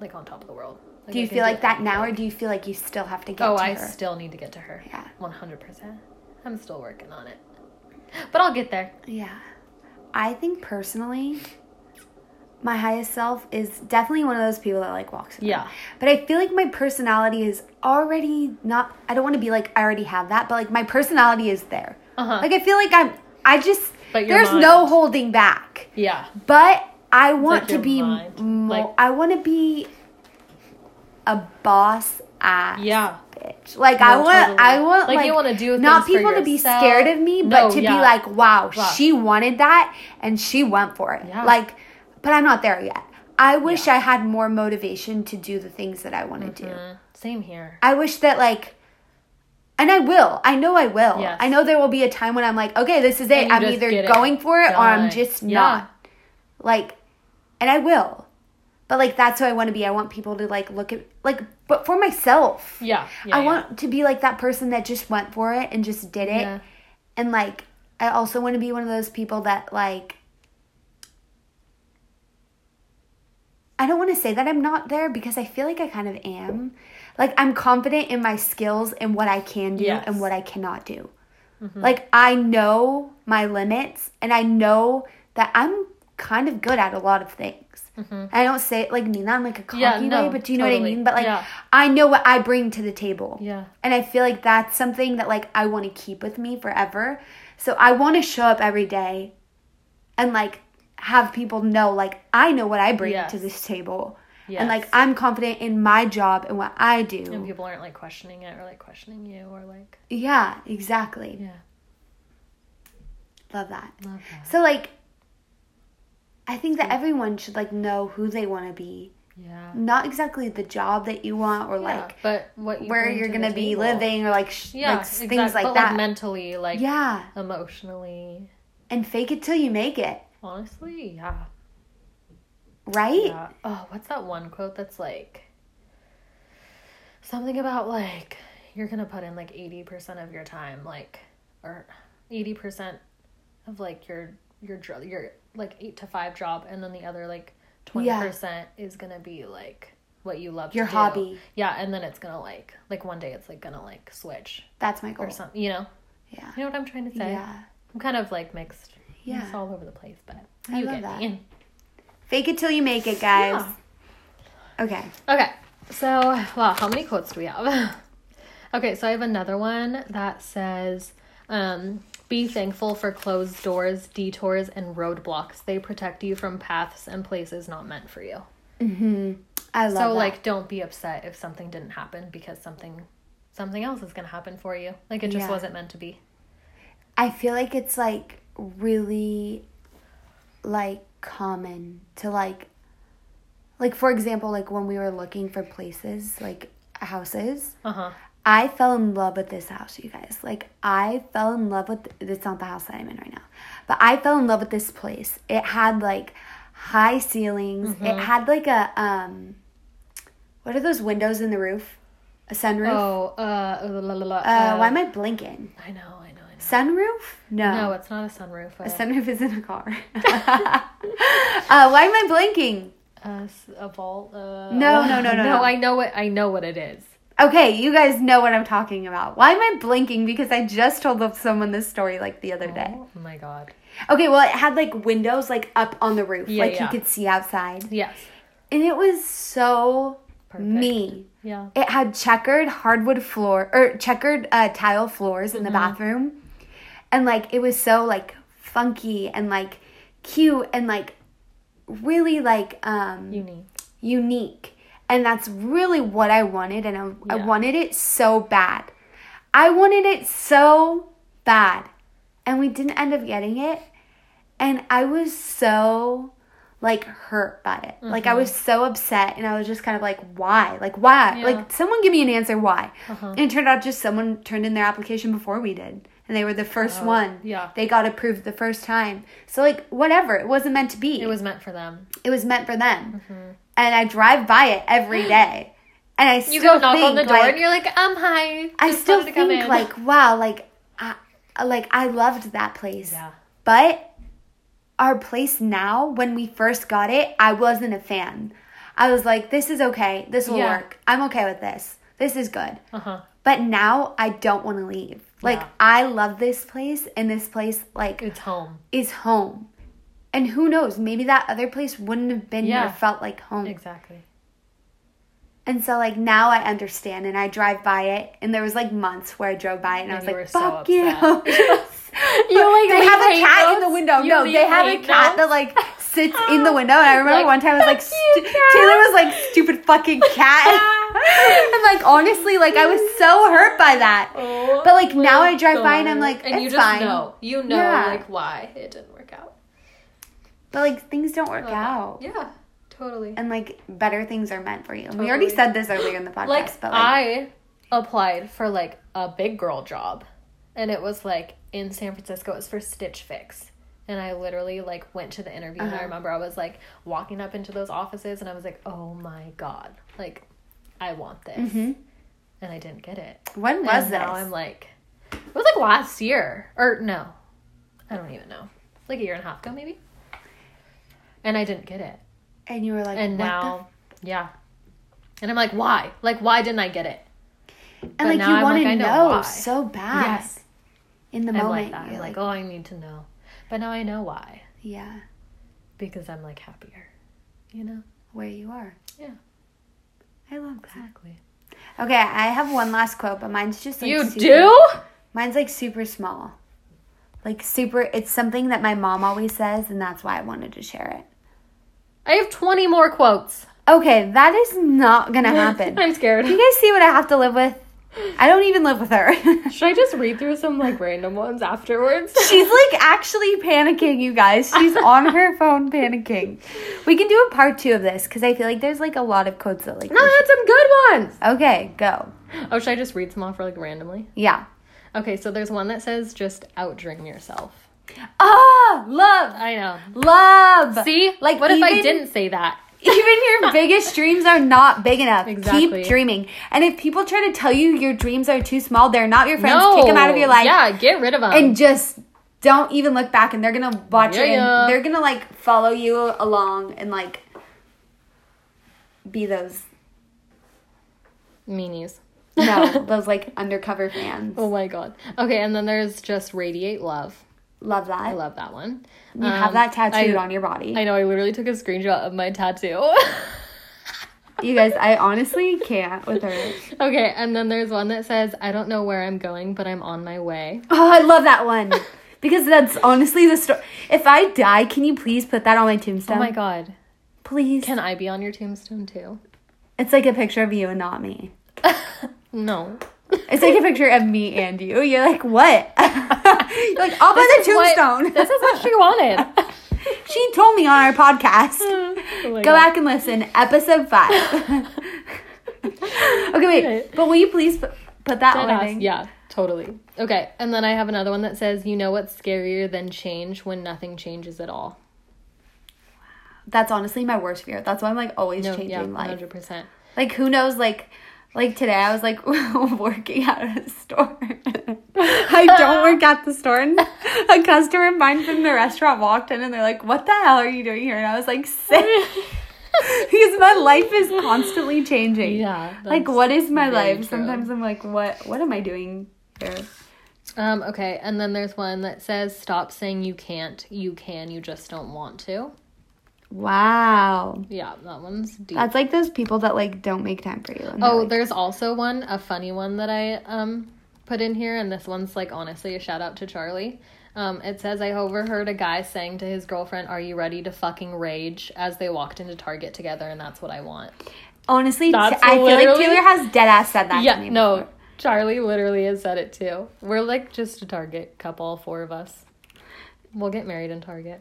like on top of the world. Like, Do you feel like that now, or do you feel like you still have to get Oh, to I her? still need to get to her. Yeah. One hundred percent. I'm still working on it, but I'll get there. Yeah. I think personally, my highest self is definitely one of those people that like walks in. Yeah. But I feel like my personality is already not I don't want to be like I already have that, but like my personality is there. Uh-huh. Like I feel like I'm I just there's no holding back. Yeah. But I want like to be mind. mo- Like- I want to be a boss ass Yeah. bitch. Like I want totally. I want Like, like, you wanna do not people to be scared of me, No, but to yeah. be like, wow, Wow. she wanted that and she went for it. Yeah. Like but I'm not there yet. I wish Yeah. I had more motivation to do the things that I want to do. Mm, Same here. I wish that like and I will. I know I will. Yes. I know there will be a time when I'm like, okay, this is it. I'm either it going for it or I'm just Yeah. not. Like and I will. But like that's who I want to be. I want people to like look at like but for myself. Yeah. yeah I yeah. want to be like that person that just went for it and just did it. And like I also want to be one of those people that like I don't want to say that I'm not there because I feel like I kind of am. Like I'm confident in my skills and what I can do Yes. and what I cannot do. Mm-hmm. Like I know my limits and I know that I'm kind of good at a lot of things. I don't say it like mean that in like a cocky Mm-hmm. Yeah, no, way, but do you know what I mean? But like Yeah. I know what I bring to the table. Yeah. And I feel like that's something that like I want to keep with me forever. So I want to show up every day and like have people know like I know what I bring Yes. to this table. Yes. And like I'm confident in my job and what I do. And people aren't like questioning it or like questioning you or like yeah, exactly. yeah. Love that. Love that. So like I think that everyone should like know who they want to be. Yeah. Not exactly the job that you want or Yeah, like but what you where you're going to be living or like sh- Yeah, like exactly. things like but that. like mentally, like yeah. emotionally. And fake it till you make it. Honestly, yeah. Right? Yeah. Oh, what's that one quote that's like something about like you're gonna put in like eighty percent of your time, like or eighty percent of like your your your like eight to five job, and then the other like twenty percent is gonna be like what you love Your to do. hobby. Yeah, and then it's gonna like like one day it's like gonna like switch That's my goal. or something. You know, Yeah. you know what I'm trying to say. Yeah. I'm kind of like mixed. Yeah. It's all over the place, but I you love get that. me. Fake it till you make it, guys. Okay. Okay, so wow, how many quotes do we have? okay, so I have another one that says, um, "Be thankful for closed doors, detours, and roadblocks. They protect you from paths and places not meant for you." I love so, that. like, don't be upset if something didn't happen because something, something else is gonna happen for you. Like it just Yeah. wasn't meant to be. I feel like it's like really like common to like like for example like when we were looking for places like houses Uh huh. I fell in love with this house, you guys. Like, I fell in love with it's not the house that I'm in right now, but I fell in love with this place. It had like high ceilings. Mm-hmm. It had like a um, what are those windows in the roof? A sunroof. Oh, uh, la, la, la, la, uh, uh, why am I blinking? I know, I know, I know. Sunroof? No. No, it's not a sunroof. a Uh, sunroof is in a car. uh, why am I blinking? uh, a vault. Uh, No, no, no, no, no. no. I know what I know what it is. Okay, you guys know what I'm talking about. Why am I blinking? Because I just told someone this story like the other day. Oh my god. Okay, well, it had like windows like up on the roof, Yeah, like yeah. you could see outside. Yes. And it was so Perfect. me. Yeah. It had checkered hardwood floor or checkered uh, tile floors in the bathroom, and like it was so like funky and like cute and like really like um Unique. unique, and that's really what I wanted, and I, I wanted it so bad. I wanted it so bad, and we didn't end up getting it, and I was so like hurt by it. Like I was so upset and I was just kind of like, why? Like why? Yeah. Like someone give me an answer why. Uh-huh. And it turned out just someone turned in their application before we did. And they were the first Oh, one. yeah. They got approved the first time. So like whatever. It wasn't meant to be. It was meant for them. it was meant for them. And I drive by it every day. And I You still go knock on the door like, and you're like, um, hi. I still wanted to come think in." like wow, like I like I loved that place. Yeah. But our place now, when we first got it, I wasn't a fan. I was like, this is okay. This will Yeah. work. I'm okay with this. This is good. Uh huh. But now I don't want to leave. Like Yeah. I love this place and this place like It's home. is home. And who knows, maybe that other place wouldn't have been Yeah. or felt like home. Exactly. And so like now I understand and I drive by it and there was like months where I drove by it and, I was like, were so fuck you. You, like, they have a cat in the window. You no, they have a cat that notes? like sits in the window. And I remember Like, one time I was like, stu- Taylor was like, stupid fucking cat. and like honestly, like I was so hurt by that. Oh But like now I drive by and I'm like, and you just fine. know, you know, Yeah. like why it didn't work out. But like things don't work Uh-huh. out. Yeah, totally. And like better things are meant for you. And We already said this earlier in the podcast, like, but like I applied for like a big girl job, and it was like in San Francisco. It was for Stitch Fix, and I literally like went to the interview. And I Uh-huh. remember I was like walking up into those offices, and I was like, oh my god, like I want this, Mhm. and I didn't get it. when was and this? now I'm like, it was like last year or no, I don't even know, like a year and a half ago maybe. And I didn't get it, and you were like, and what the now, yeah, and I'm like, why? Like, why didn't I get it? And But like now you want to like, know know so bad. Yes. In the I'm moment, like that. you're like, like, oh, I need to know, but now I know why yeah, because I'm like happier, you know. where you are. Yeah. I love that. Exactly. Okay, I have one last quote, but mine's just like you super, do? Mine's like super small. Like super it's something that my mom always says and that's why I wanted to share it. I have 20 more quotes. Okay, that is not going to happen. I'm scared. Do you guys see what I have to live with? I don't even live with her. Should I just read through some like random ones afterwards? She's like actually panicking, you guys. She's on her phone panicking. We can do a part 2 of this cuz I feel like there's like a lot of quotes that like No, I had some good ones. Okay, go. Oh, should I just read some off for like randomly? Yeah. Okay, so there's one that says just outdream yourself. Ah, love. I know. Love. See? Like, what if I didn't say that? Even your biggest dreams are not big enough. Exactly. Keep dreaming. And if people try to tell you your dreams are too small, they're not your friends. Kick them out of your life. Yeah, get rid of them. And just don't even look back. And they're gonna watch it. Yeah. And they're gonna like follow you along and like be those Meanies. no those like undercover fans. Oh my god. Okay, and then there's just radiate love. Love that. I love that one. you have Um, that tattooed I- on your body. I know. I literally took a screenshot of my tattoo. you guys, I honestly can't with her. okay, and then there's one that says, "I don't know where I'm going, but I'm on my way." Oh, I love that one. Because that's honestly the story. If I die, can you please put that on my tombstone? Oh my god. Please. Can I be on your tombstone too? It's like a picture of you and not me. no. It's like a picture of me and you. You're like, what? You're like, I'll put the is what- tombstone. This is what she wanted. she told me on our podcast. Mm, oh Go God. back and listen. Episode five. okay, wait. But will you please put, put that Dead on? Yeah, totally. Okay, and then I have another one that says, "You know what's scarier than change when nothing changes at all." That's honestly my worst fear. That's why I'm like always No, changing yeah, life. hundred percent. Like who knows? Like, like today I was like working out at a store. I don't work at the store. And a customer of mine from the restaurant walked in and they're like, "What the hell are you doing here?" And I was like, "Sick." because my life is constantly changing. Yeah. Like, what is my life? true. Sometimes I'm like, what? What am I doing here? Um, okay, and then there's one that says stop saying you can't, you can, you just don't want to. Wow, Yeah, that one's deep. that's like those people that like don't make time for you. oh, like, there's also one, a funny one that I um put in here, and this one's like honestly a shout out to Charlie. Um, it says I overheard a guy saying to his girlfriend, "Are you ready to fucking rage?" as they walked into Target together, and that's what I want. honestly, That's I feel like Taylor has dead ass said that. to yeah, me no, before. Charlie literally has said it too. We're like just a Target couple, four of us. We'll get married in Target.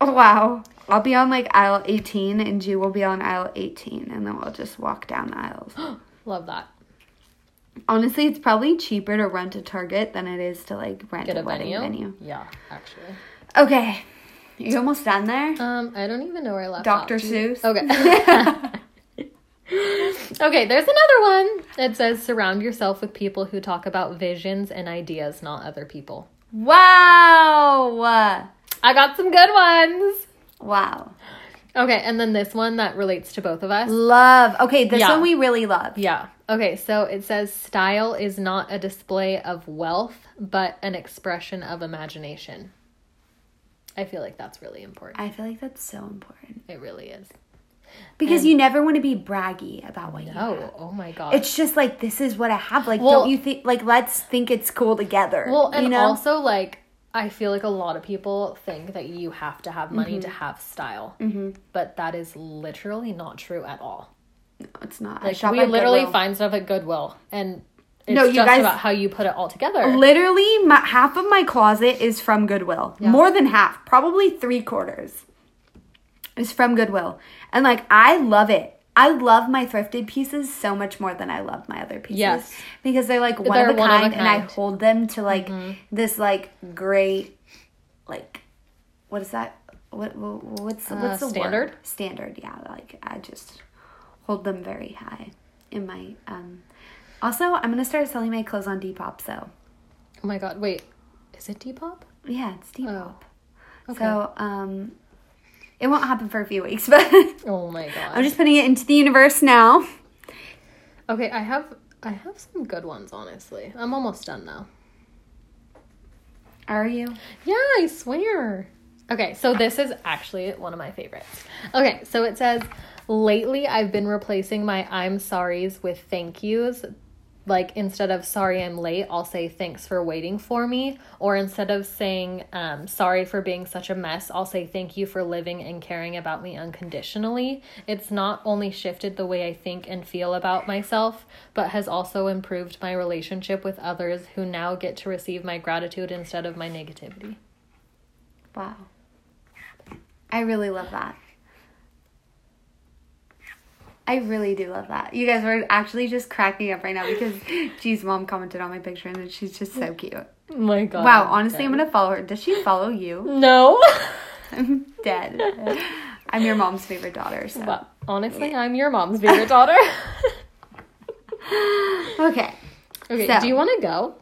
Oh, wow. I'll be on like aisle 18 and G will be on aisle 18 and then we'll just walk down the aisles. Love that. Honestly, it's probably cheaper to rent a Target than it is to like rent Get a, a wedding venue. venue. Yeah, actually. Okay. You almost done there? Um, I don't even know where I left Dr. off. Seuss? Okay. okay, there's another one. It says surround yourself with people who talk about visions and ideas, not other people. wow. I got some good ones. Wow. Okay, and then this one that relates to both of us. Love. Okay, this Yeah. one we really love. Yeah. Okay, so it says style is not a display of wealth, but an expression of imagination. I feel like that's really important. I feel like that's so important It really is. because you never want to be braggy about what you have. Oh, oh my god. It's just like this is what I have. Like, Well- don't you think? Like, let's think it's cool together. Well, and you know? also like I feel like a lot of people think that you have to have money to have style, mm-hmm. but that is literally not true at all. no, it's not. Like we literally Goodwill. find stuff at Goodwill, and it's No, you just guys- about how you put it all together. Literally, my, half of my closet is from Goodwill. More than half, probably three quarters, is from Goodwill. And like, I love it. I love my thrifted pieces so much more than I love my other pieces. Yes. Because they're like one, They're of, a one of a kind, and I hold them to like this like great, like, what is that? What, what what's what's the Uh, standard? word? Standard, yeah. Like I just hold them very high in my um. Also, I'm gonna start selling my clothes on Depop. So oh my god! Wait, is it Depop? yeah, it's Depop. Oh, okay. So um, it won't happen for a few weeks, but Oh my god! I'm just putting it into the universe now. okay, I have I have some good ones. Honestly, I'm almost done now. Are you? Yeah, I swear. Okay, so this is actually one of my favorites. Okay, so it says, Lately I've been replacing my I'm sorries with thank yous. Like instead of sorry I'm late, I'll say thanks for waiting for me. Or instead of saying um, sorry for being such a mess, I'll say thank you for living and caring about me unconditionally. It's not only shifted the way I think and feel about myself, but has also improved my relationship with others who now get to receive my gratitude instead of my negativity. Wow. I really love that. I really do love that. You guys are actually just cracking up right now because G's mom commented on my picture and she's just so cute. Oh my god. Wow, honestly, I'm gonna follow her. Does she follow you? No. I'm dead. I'm your mom's favorite daughter, so. but honestly, I'm your mom's favorite daughter. Okay, okay, So- do you want to go?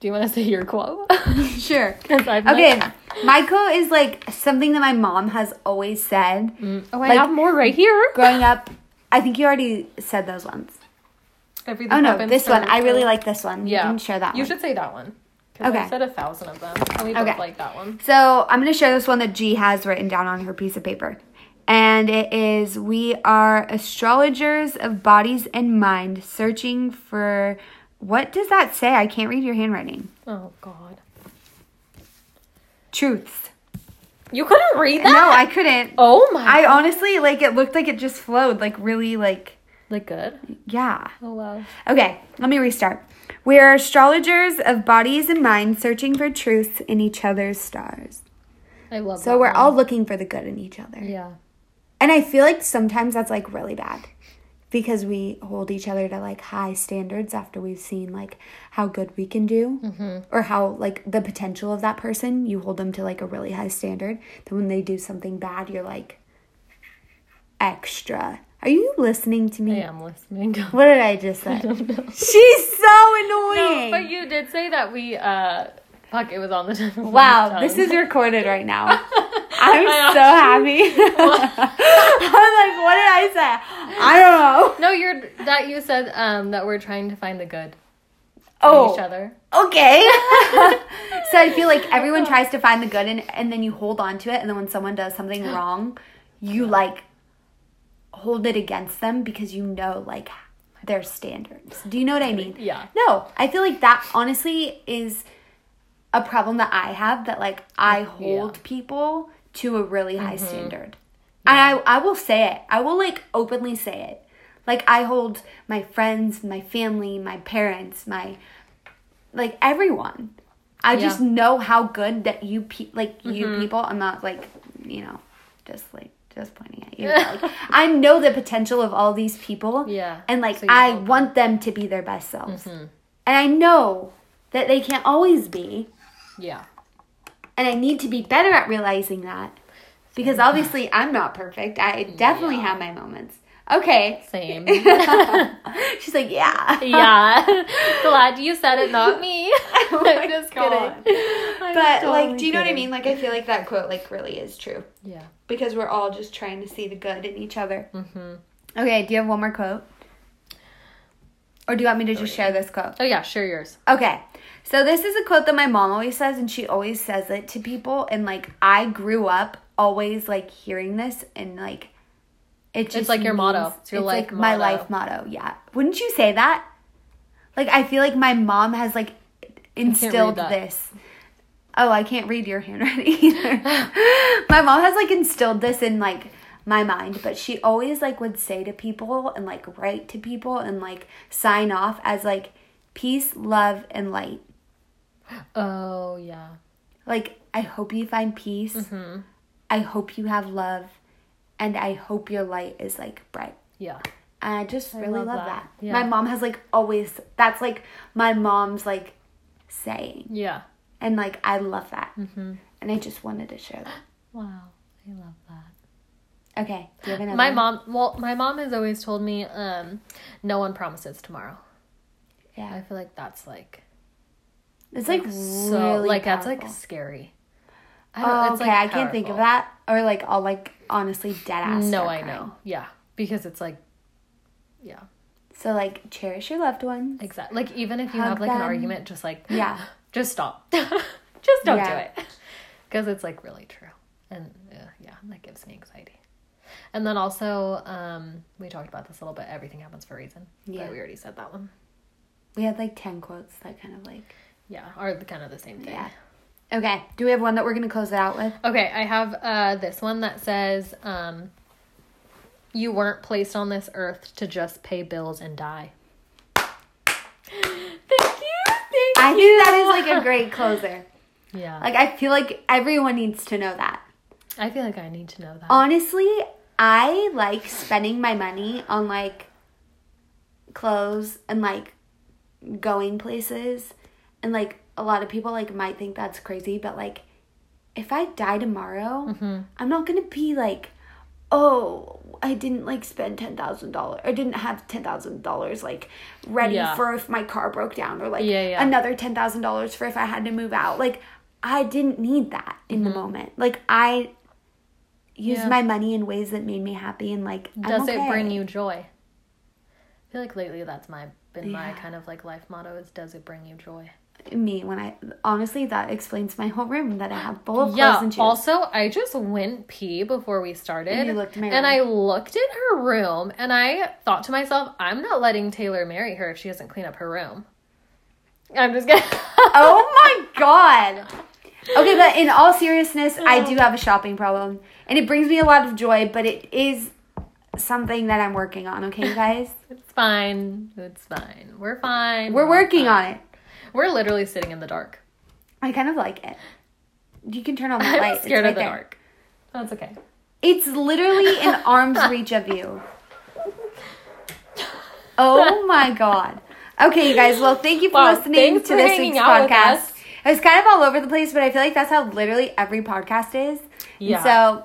Do you want to say your quote? sure. Okay, like- my quote is like something that my mom has always said. Mm. oh, I Like- have more right here. Growing up, I think you already said those ones. Everything Oh no, this one. I really like this one. Yeah. You can share that You one. You should say that one. Okay. I said a thousand of them. And we both Okay. like that one. So I'm going to share this one that G has written down on her piece of paper. And it is We are astrologers of bodies and mind searching for. What does that say? I can't read your handwriting. Oh god. Truths. You couldn't read that? No, I couldn't. Oh my. I honestly, like, it looked like it just flowed. Like, really, like, like good. yeah. Oh wow. Okay, let me restart. We are astrologers of bodies and minds searching for truths in each other's stars. I love. So we're one. all looking for the good in each other. Yeah. And I feel like sometimes that's like really bad because we hold each other to like high standards after we've seen like how good we can do Mm-hmm. or how like the potential of that person. You hold them to like a really high standard. Then when they do something bad, you're like extra. Are you listening to me? I am listening. What did I just say? don't know. She's so annoying. No, But you did say that we uh fuck it was on the tip wow, this is recorded right now. I'm so happy. I'm like, what did I say? I don't know. No, you're that you said um that we're trying to find the good in Oh, each other. okay. so I feel like everyone tries to find the good and and then you hold on to it and then when someone does something wrong, you like hold it against them because you know like their standards. Do you know what I mean? Yeah. No, I feel like that honestly is a problem that I have that like I hold people to a really high mm-hmm. standard. And I I will say it. I will like openly say it. Like I hold my friends, my family, my parents, my like everyone. I just know how good that you pe- like you mm-hmm. people. I'm not like, you know, just like just pointing at you. like, I know the potential of all these people. Yeah. And like So I want them to be their best selves. Mm-hmm. And I know that they can't always be. Yeah. And I need to be better at realizing that. Because obviously I'm not perfect. I definitely have my moments. Okay. Same. She's like, yeah. yeah. Glad you said it, not me. I'm just God. kidding. I'm But totally like, do you know what I mean? Like, I feel like that quote like really is true Yeah. because we're all just trying to see the good in each other. Mm-hmm. Okay, do you have one more quote, or do you want me to just share this quote? Oh yeah, share yours. Okay, so this is a quote that my mom always says, and she always says it to people. And like, I grew up always like hearing this, and like, it just like your motto. It's your life my motto. life motto. Yeah, wouldn't you say that? Like, I feel like my mom has like instilled this. Oh, I can't read your handwriting either. my mom has like instilled this in like my mind, but she always like would say to people and like write to people and like sign off as like peace, love, and light. Oh yeah. Like, I hope you find peace. Mm-hmm. I hope you have love. And I hope your light is like bright. Yeah. And I just really love love, that. that. Yeah. My mom has like always, that's like my mom's like saying. Yeah. And like, I love that. Mm-hmm. And I just wanted to share that. Wow. I love that. Okay. Do you have another My mom well, my mom has always told me, um, no one promises tomorrow. Yeah. I feel like that's like It's like so really like that's like scary. I Oh, it's, okay. like, I can't think of that. Or like, I'll like honestly dead ass. No, I crying. know. Yeah. Because it's like yeah. So like, cherish your loved ones. Exactly. Like even if you Hug have like an argument, just like Yeah. just stop. just don't Yeah. do it. Because it's like really true, and uh, yeah, that gives me anxiety. And then also, um, we talked about this a little bit. Everything happens for a reason. Yeah. We already said that one. We had like 10 quotes that kind of like. Yeah, are the, kind of the same thing. Yeah. Okay. Do we have one that we're going to close it out with? Okay, I have uh, this one that says, um, "You weren't placed on this earth to just pay bills and die." Thank you. Thank I you. think that is like a great closer. Yeah. Like, I feel like everyone needs to know that. I feel like I need to know that. Honestly, I like spending my money on like clothes and like going places. And like a lot of people like might think that's crazy, but like if I die tomorrow, Mm-hmm. I'm not going to be like, "Oh, I didn't like spend $10,000. I didn't have $10,000 like ready Yeah. for if my car broke down or like Yeah, yeah. another $10,000 for if I had to move out." Like I didn't need that in the moment. Like I used Mm-hmm. My money in ways that made me happy and like I'm Does it bring you joy? I feel like lately that's my been my kind of like life motto is does it bring you joy? Me when I honestly that explains my whole room that I have full of clothes Yeah. and shoes. Also, I just went pee before we started. And you looked and. I looked in her room and I thought to myself, I'm not letting Taylor marry her if she doesn't clean up her room. I'm just gonna oh my god. Okay, but in all seriousness, I do have a shopping problem and it brings me a lot of joy, but it is something that I'm working on, okay, guys? It's fine. It's fine. We're fine. We're working on it. We're literally sitting in the dark. I kind of like it. You can turn on the I'm light. scared it's of the there. dark. That's okay. It's literally in arm's reach of you. Oh my god. Okay, you guys. Well, thank you for Wow, listening to for this week's podcast. It was kind of all over the place, but I feel like that's how literally every podcast is. And Yeah. so,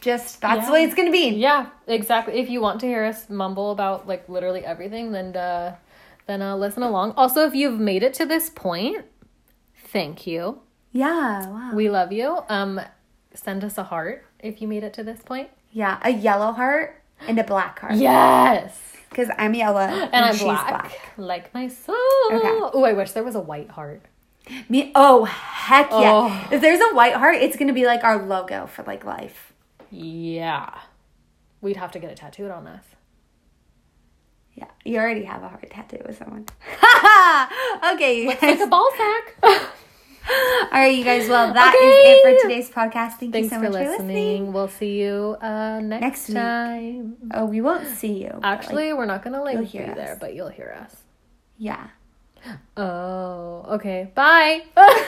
just that's Yeah. the way it's gonna be. Yeah, exactly. If you want to hear us mumble about like literally everything, then uh, then uh, listen along. Also, if you've made it to this point, thank you. Yeah. Wow. We love you. Um, send us a heart if you made it to this point. Yeah, a yellow heart and a black heart. Yes. Because I'm yellow And, and, I'm she's black, black. like my soul. Okay. Oh, I wish there was a white heart. Me, oh heck yeah! Oh. If there's a white heart, it's gonna be like our logo for like life. Yeah. We'd have to get it tattooed on us. Yeah, you already have a heart tattoo with someone. okay, you Like a ball sack. All right, you guys. Well, that is Okay. it for today's podcast. Thank Thanks you so for much listening. for listening. We'll see you uh, next, Next week. time. Oh, we won't see you. but, like, Actually, we're not gonna like be us. there, but you'll hear us. yeah. Oh, okay. Bye.